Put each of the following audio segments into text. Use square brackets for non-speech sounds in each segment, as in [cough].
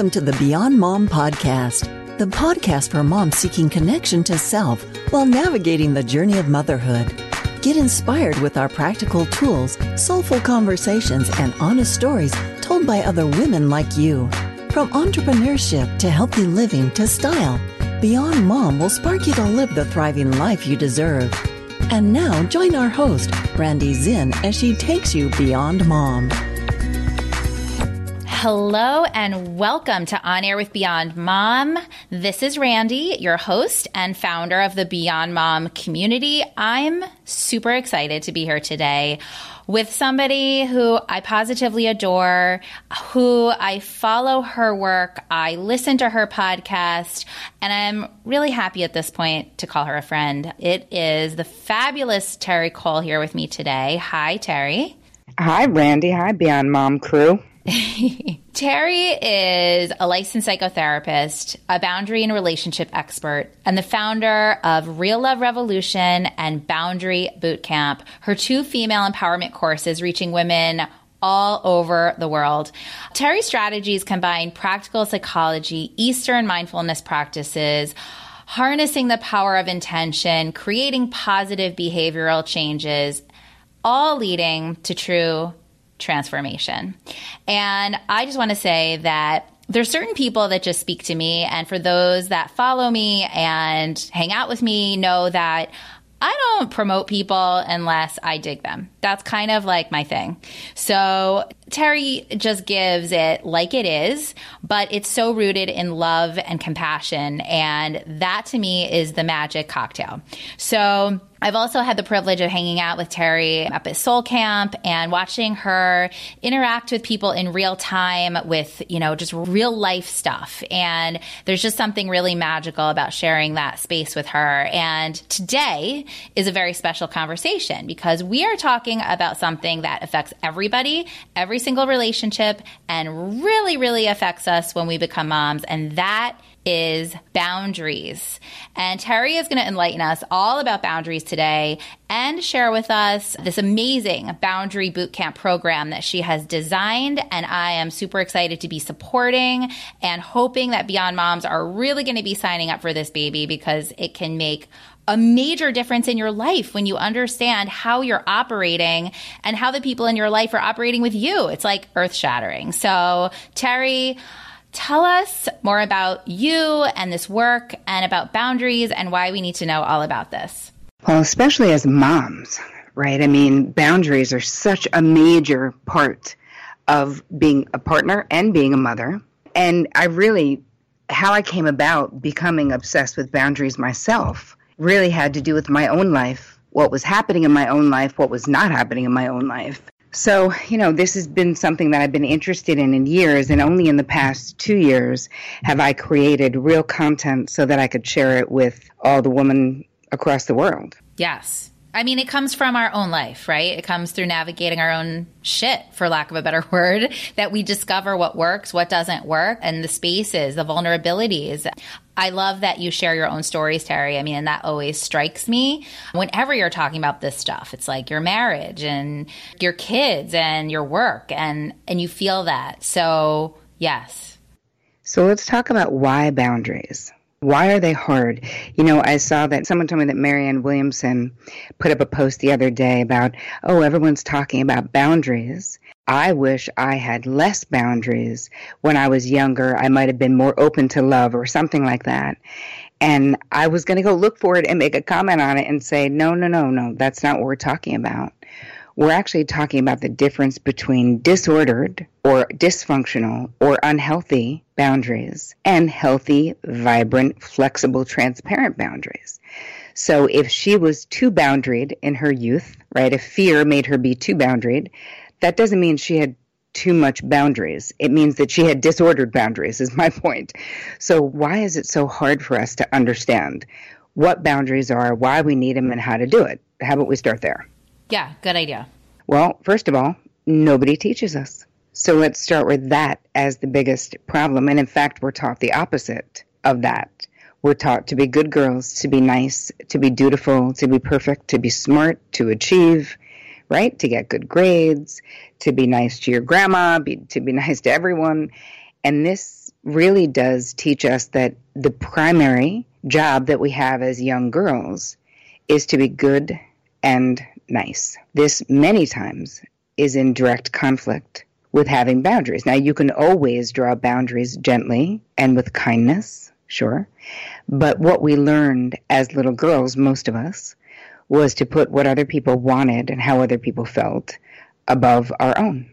Welcome to the Beyond Mom podcast, the podcast for moms seeking connection to self while navigating the journey of motherhood. Get inspired with our practical tools, soulful conversations, and honest stories told by other women like you. From entrepreneurship to healthy living to style, Beyond Mom will spark you to live the thriving life you deserve. And now join our host, Randi Zinn, as she takes you beyond mom. Hello and welcome to On Air with Beyond Mom. This is Randi, your host and founder of the Beyond Mom community. I'm super excited to be here today with somebody who I positively adore, who I follow her work, I listen to her podcast, and I'm really happy at this point to call her a friend. It is the fabulous Terri Cole here with me today. Hi, Terri. Hi, Randi. Hi, Beyond Mom crew. [laughs] Terri is a licensed psychotherapist, a boundary and relationship expert, and the founder of Real Love Revolution and Boundary Bootcamp, her two female empowerment courses reaching women all over the world. Terri's strategies combine practical psychology, Eastern mindfulness practices, harnessing the power of intention, creating positive behavioral changes, all leading to true transformation. And I just want to say that there's certain people that just speak to me. And for those that follow me and hang out with me, know that I don't promote people unless I dig them. That's kind of like my thing. So Terri just gives it like it is, but it's so rooted in love and compassion. And that to me is the magic cocktail. So I've also had the privilege of hanging out with Terri up at Soul Camp and watching her interact with people in real time with, you know, just real life stuff. And there's just something really magical about sharing that space with her. And today is a very special conversation because we are talking about something that affects everybody, every single relationship, and really, really affects us when we become moms. And that is boundaries. And Terri is going to enlighten us all about boundaries today and share with us this amazing boundary bootcamp program that she has designed. And I am super excited to be supporting and hoping that Beyond Moms are really going to be signing up for this baby because it can make a major difference in your life when you understand how you're operating and how the people in your life are operating with you. It's like earth shattering. So, Terri, Tell us more about you and this work and about boundaries and why we need to know all about this. Well, especially as moms, right? I mean, boundaries are such a major part of being a partner and being a mother. And I really, how I came about becoming obsessed with boundaries myself really had to do with my own life, what was happening in my own life, what was not happening in my own life. So, you know, this has been something that I've been interested in in years, and only in the past two years have I created real content so that I could share it with all the women across the world. Yes. I mean, it comes from our own life, right? It comes through navigating our own shit, for lack of a better [laughs] word, that we discover what works, what doesn't work, and the spaces, the vulnerabilities. I love that you share your own stories, Terri. I mean, and that always strikes me whenever you're talking about this stuff. It's like your marriage and your kids and your work, and and you feel that. So, yes. So let's talk about why boundaries. Why are they hard? You know, I saw that someone told me that Marianne Williamson put up a post the other day about, oh, everyone's talking about boundaries. I wish I had less boundaries when I was younger. I might have been more open to love or something like that. And I was going to go look for it and make a comment on it and say, no, no, no, no, that's not what we're talking about we're actually talking about the difference between disordered or dysfunctional or unhealthy boundaries and healthy, vibrant, flexible, transparent boundaries. So if she was too boundaried in her youth, right, if fear made her be too boundaried, that doesn't mean she had too much boundaries. It means that she had disordered boundaries, is my [laughs] point. So, why is it so hard for us to understand what boundaries are, why we need them, and how to do it? How about we start there? Yeah, good idea. Well, first of all, nobody teaches us. So let's start with that as the biggest problem. And in fact, we're taught the opposite of that. We're taught to be good girls, to be nice, to be dutiful, to be perfect, to be smart, to achieve, right? To get good grades, to be nice to your grandma, be, to be [laughs] nice to everyone. And this really does teach us that the primary job that we have as young girls is to be good and nice. This many times is in direct conflict with having boundaries. Now, you can always draw boundaries gently and with kindness, sure. But what we learned as little girls, most of us, was to put what other people wanted and how other people felt above our own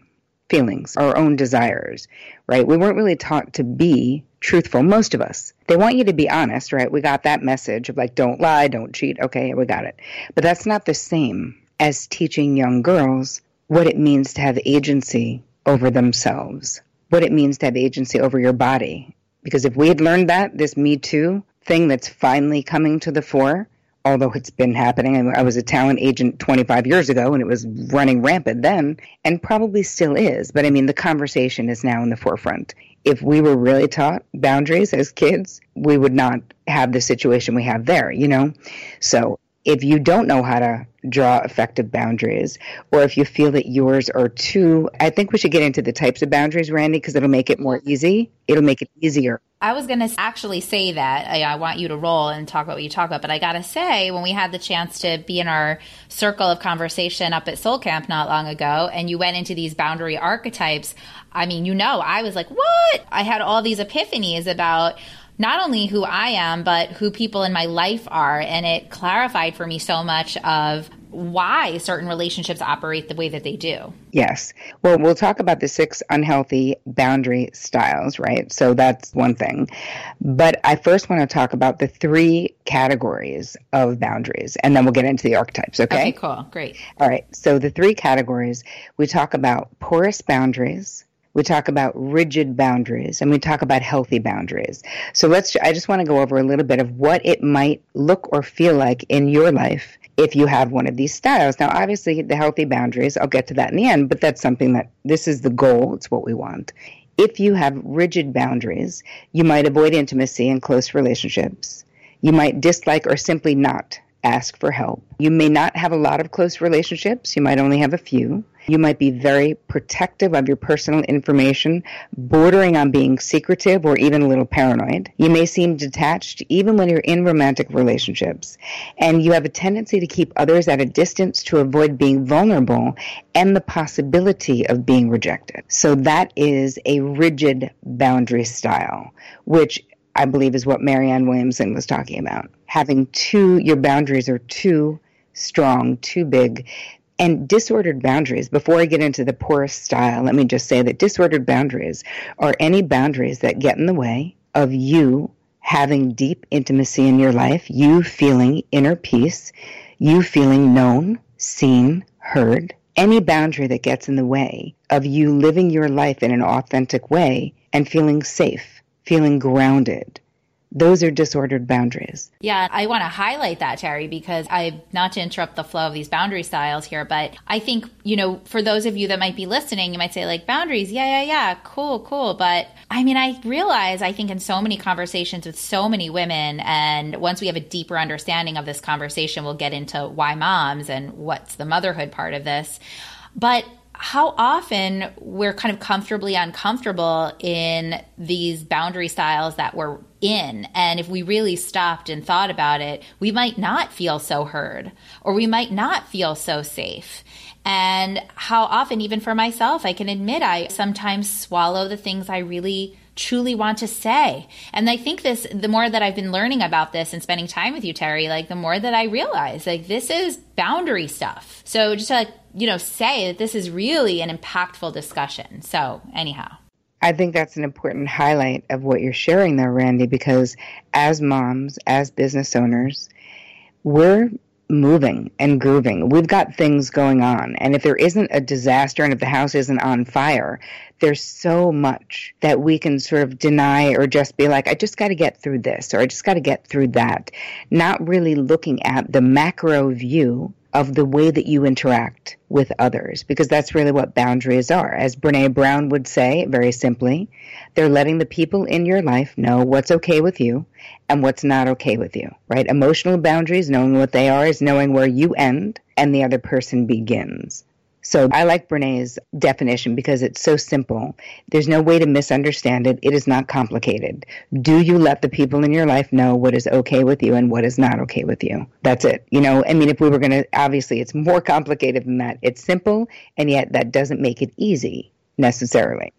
feelings, our own desires, right? We weren't really taught to be truthful, most of us. They want you to be honest, right? We got that message of like, don't lie, don't cheat. Okay, we got it. But that's not the same as teaching young girls what it means to have agency over themselves, what it means to have agency over your body. Because if we had learned that, this Me Too thing that's finally coming to the fore, although it's been happening. I was a talent agent 25 years ago and it was running rampant then and probably still is. But I mean, the conversation is now in the forefront. If we were really taught boundaries as kids, we would not have the situation we have there, you know? So if you don't know how to draw effective boundaries, or if you feel that yours are too, I think we should get into the types of boundaries, Randi, because it'll make it more easy. It'll make it easier. I was going to actually say that. I, I, want you to roll and talk about what you talk about. But I got to say, when we had the chance to be in our circle of conversation up at Soul Camp not long ago, and you went into these boundary archetypes, I mean, you know, I was like, what? I had all these epiphanies about not only who I am, but who people in my life are. And it clarified for me so much of why certain relationships operate the way that they do. Yes. Well, we'll talk about the six unhealthy boundary styles, right? So that's one thing. But I first want to talk about the three categories of boundaries, and then we'll get into the archetypes, okay? Okay, cool. Great. All right. So the three categories we talk about porous boundaries, we talk about rigid boundaries and we talk about healthy boundaries. So let's, I just want to go over a little bit of what it might look or feel like in your life if you have one of these styles. Now, obviously, the healthy boundaries, I'll get to that in the end, but that's something that this is the goal, it's what we want. If you have rigid boundaries, you might avoid intimacy and close relationships. You might dislike or simply not ask for help. You may not have a lot of close relationships, you might only have a few. You might be very protective of your personal information, bordering on being secretive or even a little paranoid. You may seem detached even when you're in romantic relationships. And you have a tendency to keep others at a distance to avoid being vulnerable and the possibility of being rejected. So that is a rigid boundary style, which I believe is what Marianne Williamson was talking about. Having two, your boundaries are too strong, too big, and disordered boundaries, before I get into the porous style, let me just say that disordered boundaries are any boundaries that get in the way of you having deep intimacy in your life, you feeling inner peace, you feeling known, seen, heard. Any boundary that gets in the way of you living your life in an authentic way and feeling safe, feeling grounded, those are disordered boundaries. Yeah, I want to highlight that, Terri, because I, not to interrupt the flow of these boundary styles here, but I think, you know, for those of you that might be listening, you might say, like, boundaries, yeah, yeah, yeah, cool, cool. But I mean, I realize, I think in so many conversations with so many women, and once we have a deeper understanding of this conversation, we'll get into why moms and what's the motherhood part of this. But how often we're kind of comfortably uncomfortable in these boundary styles that we're in. And if we really stopped and thought about it, we might not feel so heard or we might not feel so safe. And how often, even for myself, I can admit I sometimes swallow the things I really truly want to say. And I think this, the more that I've been learning about this and spending time with you, Terri, like the more that I realize, like this is boundary stuff. So just to like, you know, say that this is really an impactful discussion. So anyhow. I think that's an important highlight of what you're sharing there, Randi, because as moms, as business owners, we're moving and grooving. We've got things going on. And if there isn't a disaster and if the house isn't on fire, there's so much that we can sort of deny or just be like, I just got to get through this or I just got to get through that. Not really looking at the macro view of the way that you interact with others, because that's really what boundaries are. As Brene Brown would say, very simply, they're letting the people in your life know what's okay with you and what's not okay with you, right? Emotional boundaries, knowing what they are, is knowing where you end and the other person begins. So I like Brene's definition because it's so simple. There's no way to misunderstand it. It is not complicated. Do you let the people in your life know what is okay with you and what is not okay with you? That's it. You know, I mean, if we were going to, obviously, it's more complicated than that. It's simple, and yet that doesn't make it easy necessarily.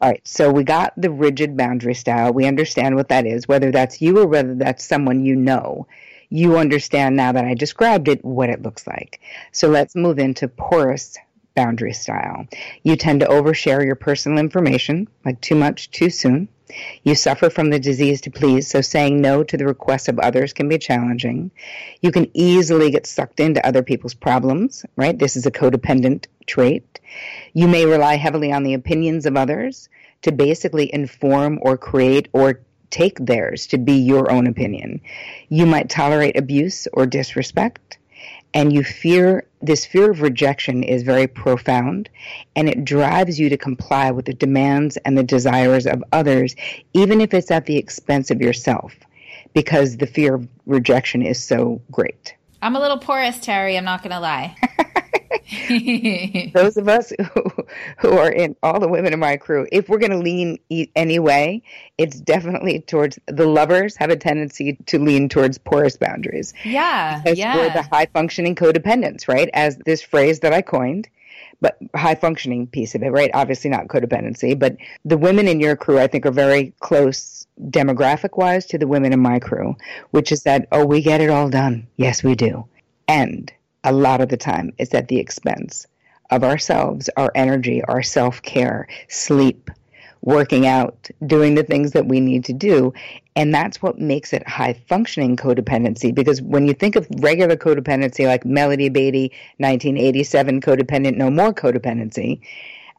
All right, so we got the rigid boundary style. We understand what that is, whether that's you or whether that's someone you know. You understand now that I described it what it looks like. So let's move into porous boundary style. You tend to overshare your personal information, like too much too soon. You suffer from the disease to please, so saying no to the requests of others can be challenging. You can easily get sucked into other people's problems, right? This is a codependent trait. You may rely heavily on the opinions of others to basically inform or create or take theirs to be your own opinion. You might tolerate abuse or disrespect and you fear this fear of rejection is very profound and it drives you to comply with the demands and the desires of others even if it's at the expense of yourself because the fear of rejection is so great i'm a little porous terri i'm not going to lie [laughs] [laughs] those of us who, who are in all the women in my crew, if we're going to lean anyway, it's definitely towards the lovers have a tendency to lean towards porous boundaries. Yeah. Because yeah. we're the high functioning codependents, right? As this phrase that I coined but high functioning piece of it, right? Obviously not codependency, but the women in your crew, I think, are very close demographic wise to the women in my crew, which is that, oh, we get it all done. Yes, we do. And a lot of the time it's at the expense of ourselves, our energy, our self care, sleep, working out, doing the things that we need to do. And that's what makes it high functioning codependency. Because when you think of regular codependency, like Melody Beattie, 1987 codependent, no more codependency,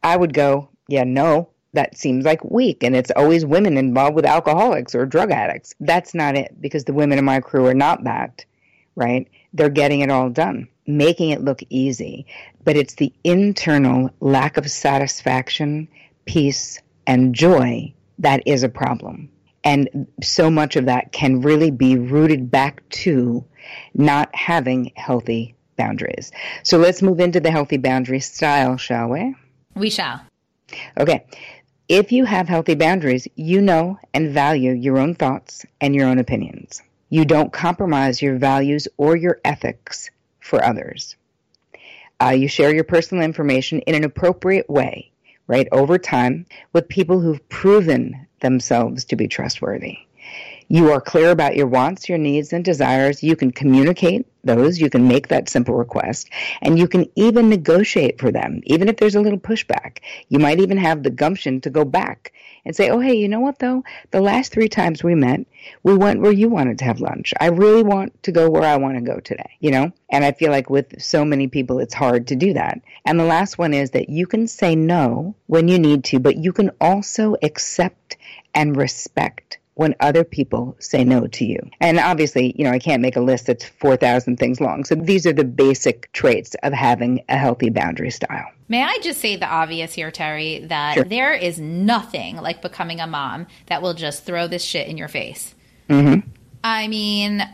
I would go, yeah, no, that seems like weak. And it's always women involved with alcoholics or drug addicts. That's not it because the women in my crew are not that, right? They're getting it all done making it look easy, but it's the internal lack of satisfaction, peace, and joy that is a problem. And so much of that can really be rooted back to not having healthy boundaries. So let's move into the healthy boundary style, shall we? We shall. Okay. If you have healthy boundaries, you know and value your own thoughts and your own opinions. You don't compromise your values or your ethics for others. Uh, you share your personal information in an appropriate way, right, over time with people who've proven themselves to be trustworthy. You are clear about your wants, your needs, and desires. You can communicate those. You can make that simple request. And you can even negotiate for them, even if there's a little pushback. You might even have the gumption to go back and say, oh, hey, you know what, though? The last three times we met, we went where you wanted to have lunch. I really want to go where I want to go today, you know? And I feel like with so many people, it's hard to do that. And the last one is that you can say no when you need to, but you can also accept and respect when other people say no to you. And obviously, you know, I can't make a list that's 4,000 things long. So these are the basic traits of having a healthy boundary style. May I just say the obvious here, Terry, that sure. there is nothing like becoming a mom that will just throw this shit in your face. Mm-hmm. I mean,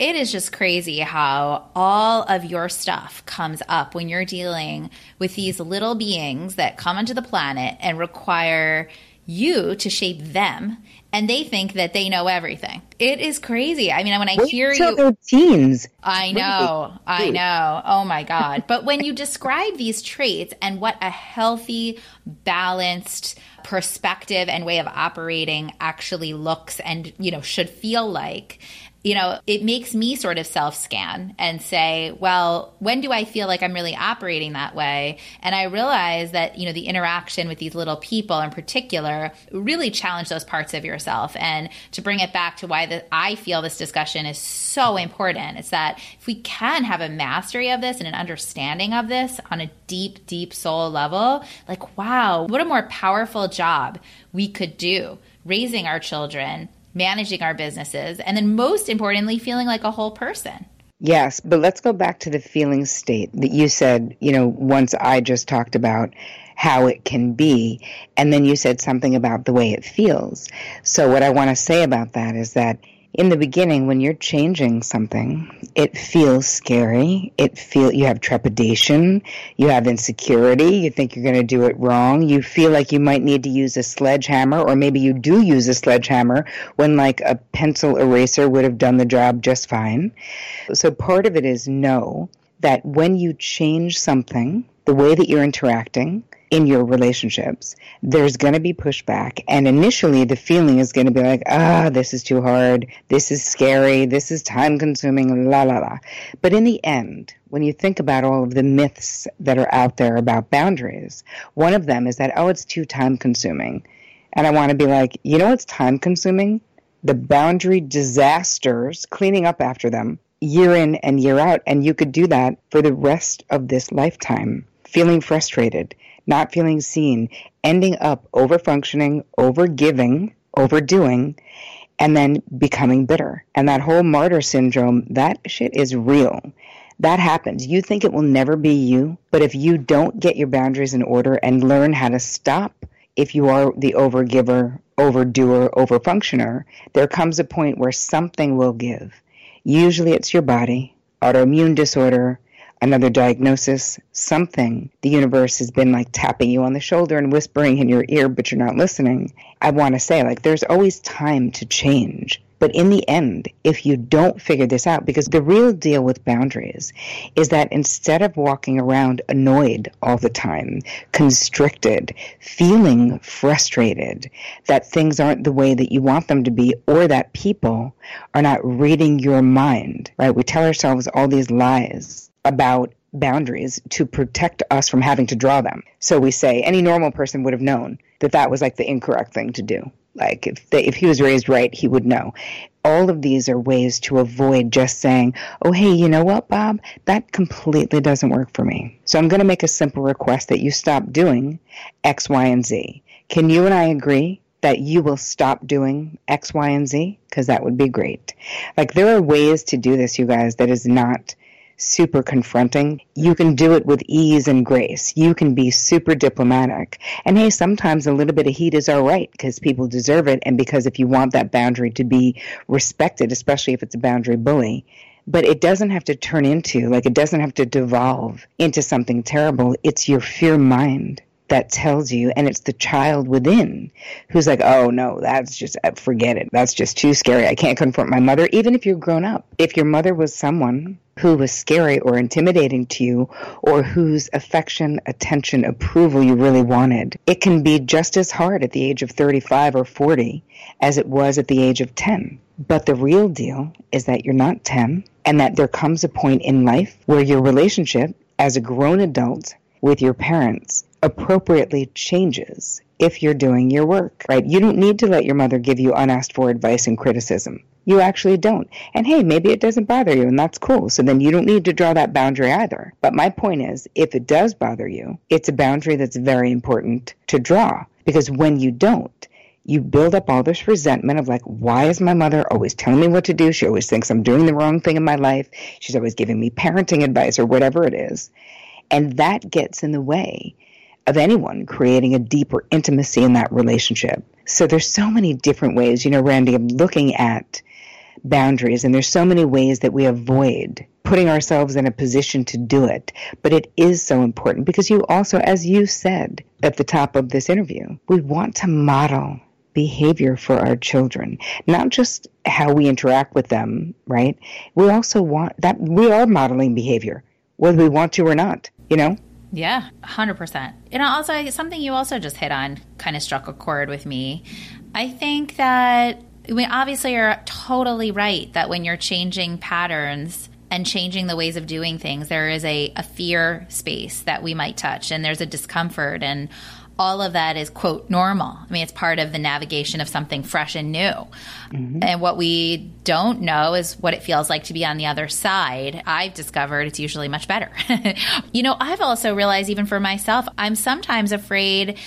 it is just crazy how all of your stuff comes up when you're dealing with these little beings that come onto the planet and require you to shape them and they think that they know everything. It is crazy. I mean, when I Wait hear you, their teens. I know, I know. Oh my god! But when you describe these traits and what a healthy, balanced perspective and way of operating actually looks and you know should feel like you know, it makes me sort of self scan and say, well, when do I feel like I'm really operating that way? And I realize that, you know, the interaction with these little people in particular really challenge those parts of yourself. And to bring it back to why the, I feel this discussion is so important, it's that if we can have a mastery of this and an understanding of this on a deep, deep soul level, like, wow, what a more powerful job we could do raising our children managing our businesses, and then most importantly, feeling like a whole person. Yes, but let's go back to the feeling state that you said, you know, once I just talked about how it can be, and then you said something about the way it feels. So, what I want to say about that is that in the beginning when you're changing something it feels scary. It feel you have trepidation. You have insecurity. You think you're going to do it wrong. You feel like you might need to use a sledgehammer or maybe you do use a sledgehammer when like a pencil eraser would have done the job just fine. So part of it is know that when you change something the way that you're interacting in your relationships, there's going to be pushback. And initially, the feeling is going to be like, ah, this is too hard. This is scary. This is time consuming, la, la, la. But in the end, when you think about all of the myths that are out there about boundaries, one of them is that, oh, it's too time consuming. And I want to be like, you know what's time consuming? The boundary disasters, cleaning up after them year in and year out. And you could do that for the rest of this lifetime, feeling frustrated, not feeling seen, ending up over functioning, over giving, overdoing, and then becoming bitter. And that whole martyr syndrome, that shit is real. That happens. You think it will never be you, but if you don't get your boundaries in order and learn how to stop if you are the overgiver, overdoer, overfunctioner, there comes a point where something will give. Usually it's your body, autoimmune disorder, another diagnosis, something. The universe has been like tapping you on the shoulder and whispering in your ear, but you're not listening. I want to say, like, there's always time to change. But in the end, if you don't figure this out, because the real deal with boundaries is that instead of walking around annoyed all the time, constricted, feeling frustrated that things aren't the way that you want them to be, or that people are not reading your mind, right? We tell ourselves all these lies about boundaries to protect us from having to draw them. So we say any normal person would have known that that was like the incorrect thing to do. Like if they, if he was raised right, he would know. All of these are ways to avoid just saying, "Oh, hey, you know what, Bob? That completely doesn't work for me." So I'm going to make a simple request that you stop doing X, Y, and Z. Can you and I agree that you will stop doing X, Y, and Z? Because that would be great. Like there are ways to do this, you guys. That is not super confronting. You can do it with ease and grace. You can be super diplomatic. And hey, sometimes a little bit of heat is all right because people deserve it. And because if you want that boundary to be respected, especially if it's a boundary bully, but it doesn't have to turn into, like, it doesn't have to devolve into something terrible. It's your fear mind that tells you, and it's the child within who's like, oh no, that's just, uh, forget it. That's just too scary. I can't confront my mother, even if you're grown up. If your mother was someone who was scary or intimidating to you, or whose affection, attention, approval you really wanted, it can be just as hard at the age of 35 or 40 as it was at the age of 10. But the real deal is that you're not 10 and that there comes a point in life where your relationship as a grown adult with your parents appropriately changes if you're doing your work, right? You don't need to let your mother give you unasked for advice and criticism. You actually don't. And hey, maybe it doesn't bother you and that's cool. So then you don't need to draw that boundary either. But my point is, if it does bother you, it's a boundary that's very important to draw because when you don't, you build up all this resentment of like, why is my mother always telling me what to do? She always thinks I'm doing the wrong thing in my life. She's always giving me parenting advice or whatever it is. And that gets in the way of anyone creating a deeper intimacy in that relationship. So there's so many different ways, you know, Randi, of looking at boundaries, and there's so many ways that we avoid putting ourselves in a position to do it. But it is so important because you also, as you said at the top of this interview, we want to model behavior for our children, not just how we interact with them, right? We also want that we are modeling behavior, whether we want to or not, you know? Yeah, 100%. And also, something you also just hit on kind of struck a chord with me. I think that, mean, obviously, you're totally right that when you're changing patterns, and changing the ways of doing things, there is a, a fear space that we might touch, and there's a discomfort. And all of that is quote normal. I mean, it's part of the navigation of something fresh and new. Mm-hmm. And what we don't know is what it feels like to be on the other side. I've discovered it's usually much better. [laughs] you know, I've also realized even for myself, I'm sometimes afraid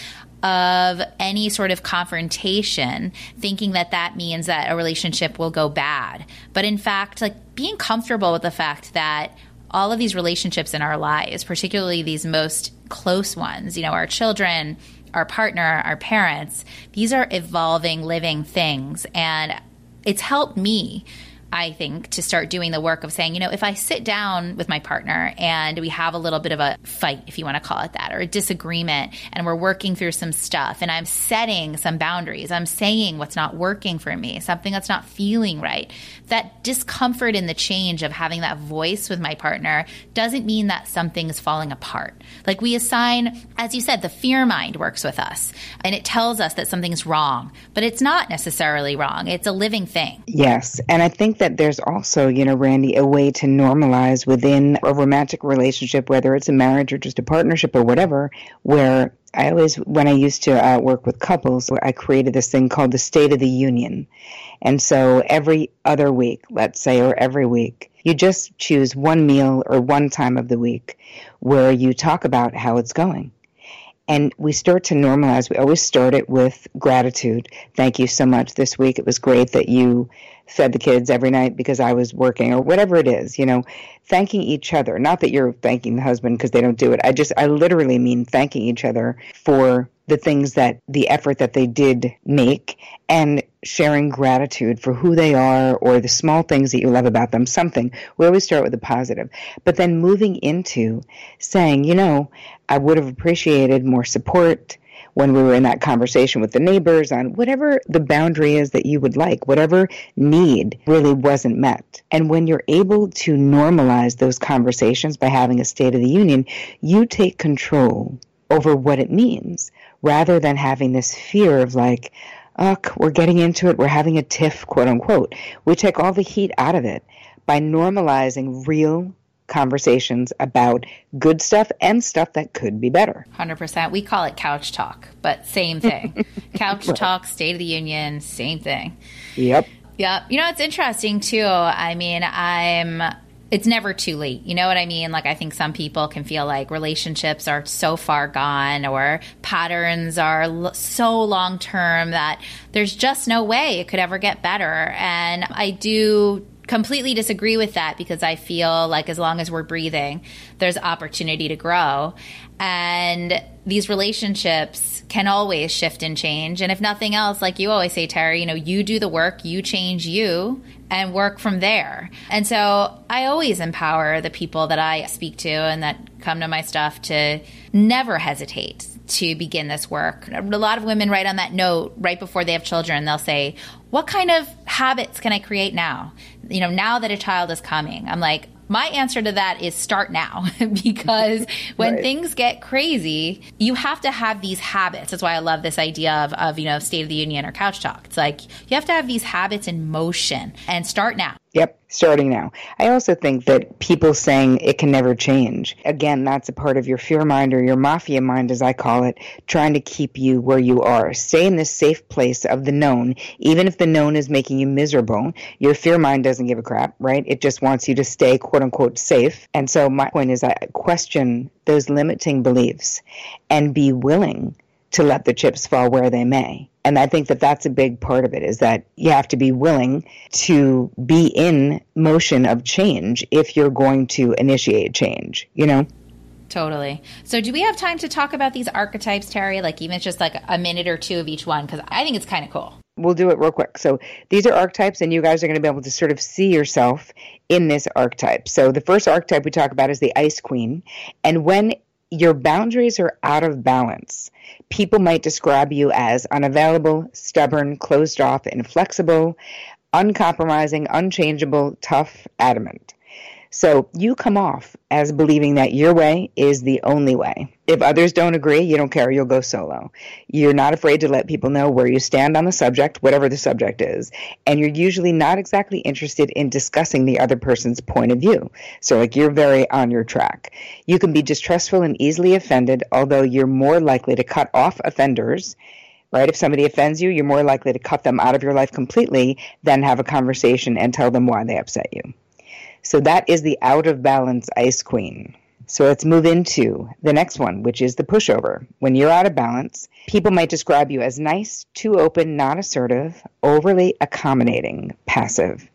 of any sort of confrontation thinking that that means that a relationship will go bad. But in fact, like being comfortable with the fact that all of these relationships in our lives, particularly these most close ones, you know, our children, our partner, our parents, these are evolving, living things. And it's helped me I think, to start doing the work of saying, you know, if I sit down with my partner and we have a little bit of a fight, if you want to call it that, or a disagreement, and we're working through some stuff, and I'm setting some boundaries, I'm saying what's not working for me, something that's not feeling right, that discomfort in the change of having that voice with my partner doesn't mean that something's falling apart. Like we assign, as you said, the fear mind works with us and it tells us that something's wrong, but it's not necessarily wrong. It's a living thing. Yes. And I think that there's also, you know, Randi, a way to normalize within a romantic relationship, whether it's a marriage or just a partnership or whatever, where I always, when I used to uh, work with couples, I created this thing called the State of the Union. And so every other week, let's say, or every week, you just choose one meal or one time of the week where you talk about how it's going. And we start to normalize. We always start it with gratitude. Thank you so much this week. It was great that you fed the kids every night because I was working or whatever it is, you know, thanking each other. Not that you're thanking the husband because they don't do it. I just, I literally mean thanking each other for the things that the effort that they did make and sharing gratitude for who they are or the small things that you love about them, something. We always start with the positive. But then moving into saying, you know, I would have appreciated more support when we were in that conversation with the neighbors on whatever the boundary is that you would like, whatever need really wasn't met. And when you're able to normalize those conversations by having a State of the Union, you take control over what it means rather than having this fear of like, ugh, we're getting into it, we're having a tiff, quote unquote. We take all the heat out of it by normalizing real conversations about good stuff and stuff that could be better. 100%. We call it couch talk, but same thing. [laughs] couch right. talk, State of the Union, same thing. Yep. Yep. You know, it's interesting too. I mean, I'm it's never too late. You know what I mean? Like, I think some people can feel like relationships are so far gone or patterns are l- so long term that there's just no way it could ever get better. And I do completely disagree with that because I feel like as long as we're breathing, there's opportunity to grow. And these relationships can always shift and change. And if nothing else, like you always say, Terri, you know, you do the work, you change you, and work from there. And so I always empower the people that I speak to and that come to my stuff to never hesitate to begin this work. A lot of women write on that note right before they have children. They'll say, What kind of habits can I create now? You know, now that a child is coming. I'm like, my answer to that is start now [laughs] because [laughs] when right. things get crazy, you have to have these habits. That's why I love this idea of, of, you know, State of the Union or Couch Talk. It's like you have to have these habits in motion and start now. Yep, starting now. I also think that people saying it can never change, again, that's a part of your fear mind or your mafia mind, as I call it, trying to keep you where you are. Stay in this safe place of the known, even if the known is making you miserable. Your fear mind doesn't give a crap, right? It just wants you to stay, quote unquote, safe. And so my point is I question those limiting beliefs and be willing to let the chips fall where they may. And I think that that's a big part of it is that you have to be willing to be in motion of change if you're going to initiate change, you know? Totally. So, do we have time to talk about these archetypes, Terri? Like, even just like a minute or two of each one? Because I think it's kind of cool. We'll do it real quick. So, these are archetypes, and you guys are going to be able to sort of see yourself in this archetype. So, the first archetype we talk about is the Ice Queen. And when your boundaries are out of balance, people might describe you as unavailable, stubborn, closed off, inflexible, uncompromising, unchangeable, tough, adamant. So you come off as believing that your way is the only way. If others don't agree, you don't care, you'll go solo. You're not afraid to let people know where you stand on the subject, whatever the subject is. And you're usually not exactly interested in discussing the other person's point of view. So, like, you're very on your track. You can be distrustful and easily offended, although you're more likely to cut off offenders right? If somebody offends you, you're more likely to cut them out of your life completely than have a conversation and tell them why they upset you. So that is the out of balance ice queen. So let's move into the next one, which is the pushover. When you're out of balance, people might describe you as nice, too open, not assertive, overly accommodating, passive.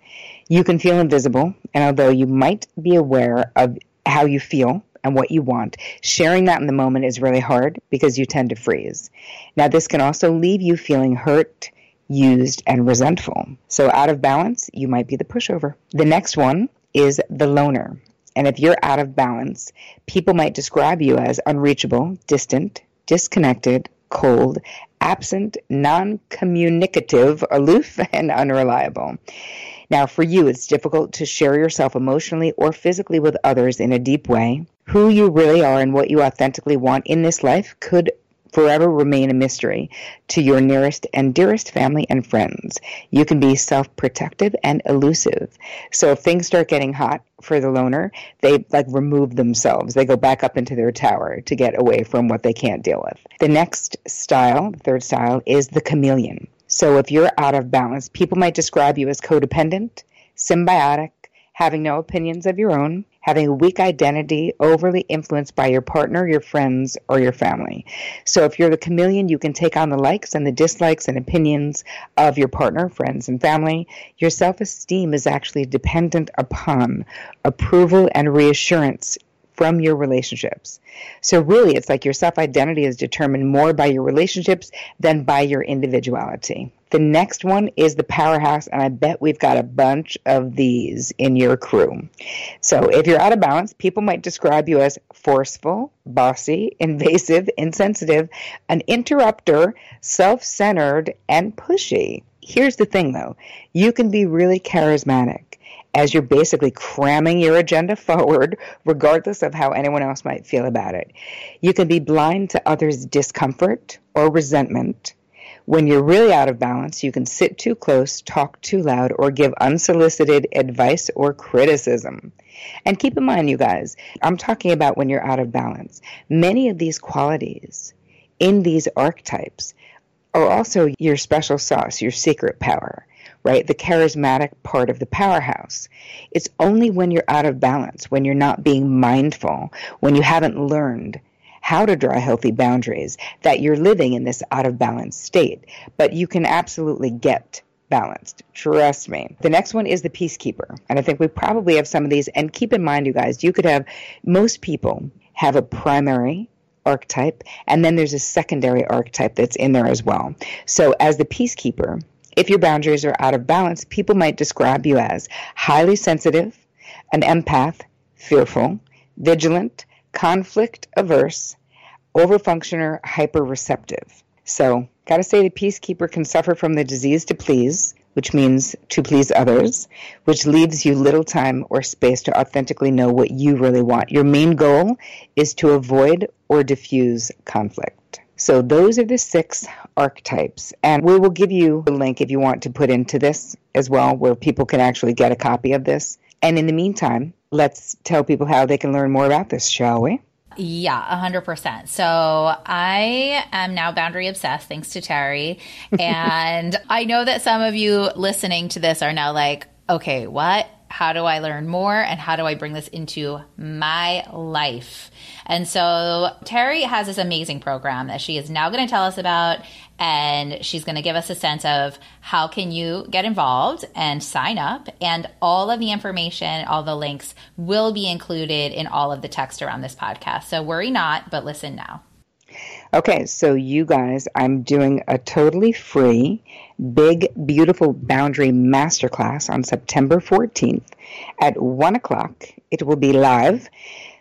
You can feel invisible, and although you might be aware of how you feel and what you want, sharing that in the moment is really hard because you tend to freeze. Now, this can also leave you feeling hurt, used, and resentful. So, out of balance, you might be the pushover. The next one is the loner. And if you're out of balance, people might describe you as unreachable, distant, disconnected, cold, absent, non communicative, aloof, [laughs] and unreliable. Now, for you, it's difficult to share yourself emotionally or physically with others in a deep way. Who you really are and what you authentically want in this life could forever remain a mystery to your nearest and dearest family and friends. You can be self protective and elusive. So if things start getting hot for the loner, they like remove themselves. They go back up into their tower to get away from what they can't deal with. The next style, the third style, is the chameleon. So if you're out of balance, people might describe you as codependent, symbiotic, having no opinions of your own, having a weak identity, overly influenced by your partner, your friends, or your family. So if you're the chameleon, you can take on the likes and the dislikes and opinions of your partner, friends, and family. Your self esteem is actually dependent upon approval and reassurance from your relationships. So, really, it's like your self identity is determined more by your relationships than by your individuality. The next one is the powerhouse, and I bet we've got a bunch of these in your crew. So, if you're out of balance, people might describe you as forceful, bossy, invasive, insensitive, an interrupter, self centered, and pushy. Here's the thing though you can be really charismatic as you're basically cramming your agenda [laughs] forward, regardless of how anyone else might feel about it. You can be blind to others' discomfort or resentment when you're really out of balance, you can sit too close, talk too loud, or give unsolicited advice or criticism. And keep in mind, you guys, I'm talking about when you're out of balance. Many of these qualities in these archetypes are also your special sauce, your secret power, right? The charismatic part of the powerhouse. It's only when you're out of balance, when you're not being mindful, when you haven't learned how to draw healthy boundaries, that you're living in this out of balance state. But you can absolutely get balanced. Trust me. The next one is the peacekeeper. And I think we probably have some of these. And keep in mind, you guys, you could have most people have a primary archetype, and then there's a secondary archetype that's in there as well. So, as the peacekeeper, if your boundaries are out of balance, people might describe you as highly sensitive, an empath, fearful, vigilant, conflict averse, overfunctioner, hyperreceptive. So, got to say the peacekeeper can suffer from the disease to please, which means to please others, which leaves you little time or space to authentically know what you really want. Your main goal is to avoid or diffuse conflict. So, those are the six archetypes. And we will give you a link if you want to put into this as well, where people can actually get a copy of this. And in the meantime, let's tell people how they can learn more about this, shall we? Yeah, 100%. So I am now boundary obsessed thanks to Terri. [laughs] And I know that some of you listening to this are now like, okay, what? How do I learn more? And how do I bring this into my life? And so Terri has this amazing program that she is now going to tell us about and she's going to give us a sense of how can you get involved and sign up and all of the information all the links will be included in all of the text around this podcast so worry not but listen now Okay, so you guys, I'm doing a totally free, big, beautiful boundary masterclass on September 14th at 1 o'clock. It will be live.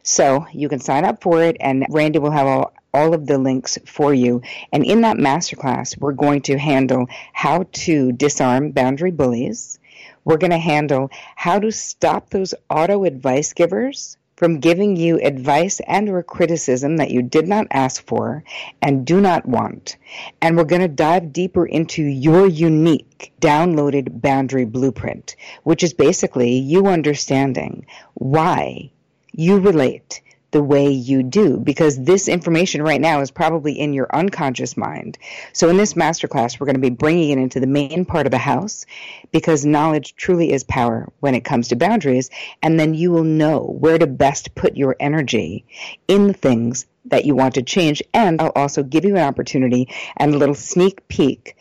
So you can sign up for it, and Randi will have all, all of the links for you. And in that masterclass, we're going to handle how to disarm boundary bullies. We're going to handle how to stop those auto advice givers from giving you advice and or criticism that you did not ask for and do not want. And we're going to dive deeper into your unique downloaded boundary blueprint, which is basically you understanding why you relate the way you do because this information right now is probably in your unconscious mind. So in this masterclass, we're going to be bringing it into the main part of the house because knowledge truly is power when it comes to boundaries. And then you will know where to best put your energy in the things that you want to change. And I'll also give you an opportunity and a little sneak peek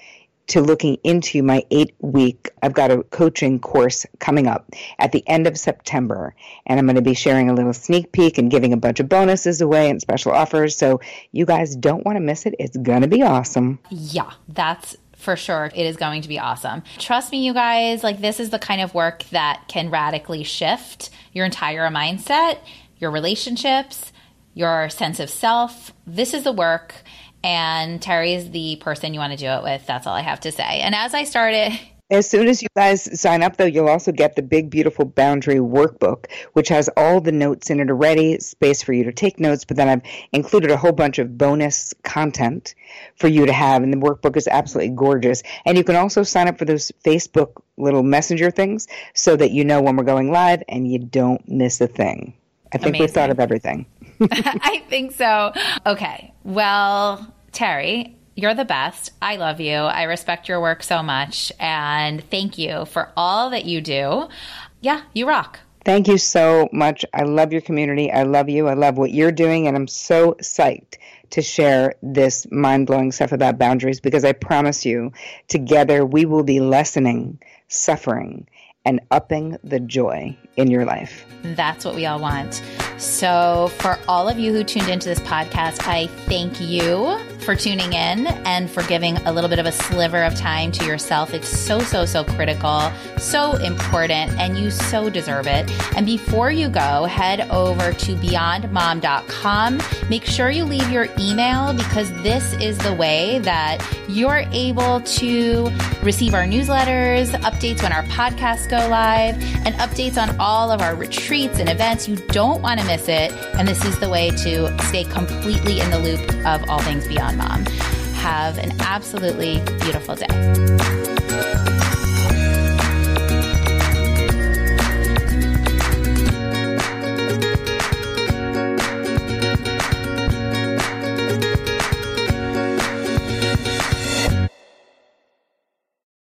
to looking into my eight week, I've got a coaching course coming up at the end of September. And I'm going to be sharing a little sneak peek and giving a bunch of bonuses away and special offers. So you guys don't want to miss it. It's going to be awesome. Yeah, that's for sure it is going to be awesome. Trust me, you guys, like this is the kind of work that can radically shift your entire mindset, your relationships, your sense of self. This is the work. And Terri is the person you want to do it with. That's all I have to say. And as I started, [laughs] as soon as you guys sign up, though, you'll also get the big, beautiful boundary workbook, which has all the notes in it already, space for you to take notes. But then I've included a whole bunch of bonus content for you to have. And the workbook is absolutely gorgeous. And you can also sign up for those Facebook little messenger things so that you know when we're going live and you don't miss a thing. I think Amazing. we've thought of everything. [laughs] I think so. Okay. Well, Terri, you're the best. I love you. I respect your work so much. And thank you for all that you do. Yeah, you rock. Thank you so much. I love your community. I love you. I love what you're doing. And I'm so psyched to share this mind blowing stuff about boundaries because I promise you, together we will be lessening suffering and upping the joy in your life. That's what we all want. So, for all of you who tuned into this podcast, I thank you for tuning in and for giving a little bit of a sliver of time to yourself. It's so, so, so critical, so important, and you so deserve it. And before you go, head over to beyondmom.com. Make sure you leave your email because this is the way that you're able to receive our newsletters, updates when our podcasts go live, and updates on all of our retreats and events. You don't want to miss it. And this is the way to stay completely in the loop of all things Beyond Mom. Have an absolutely beautiful day.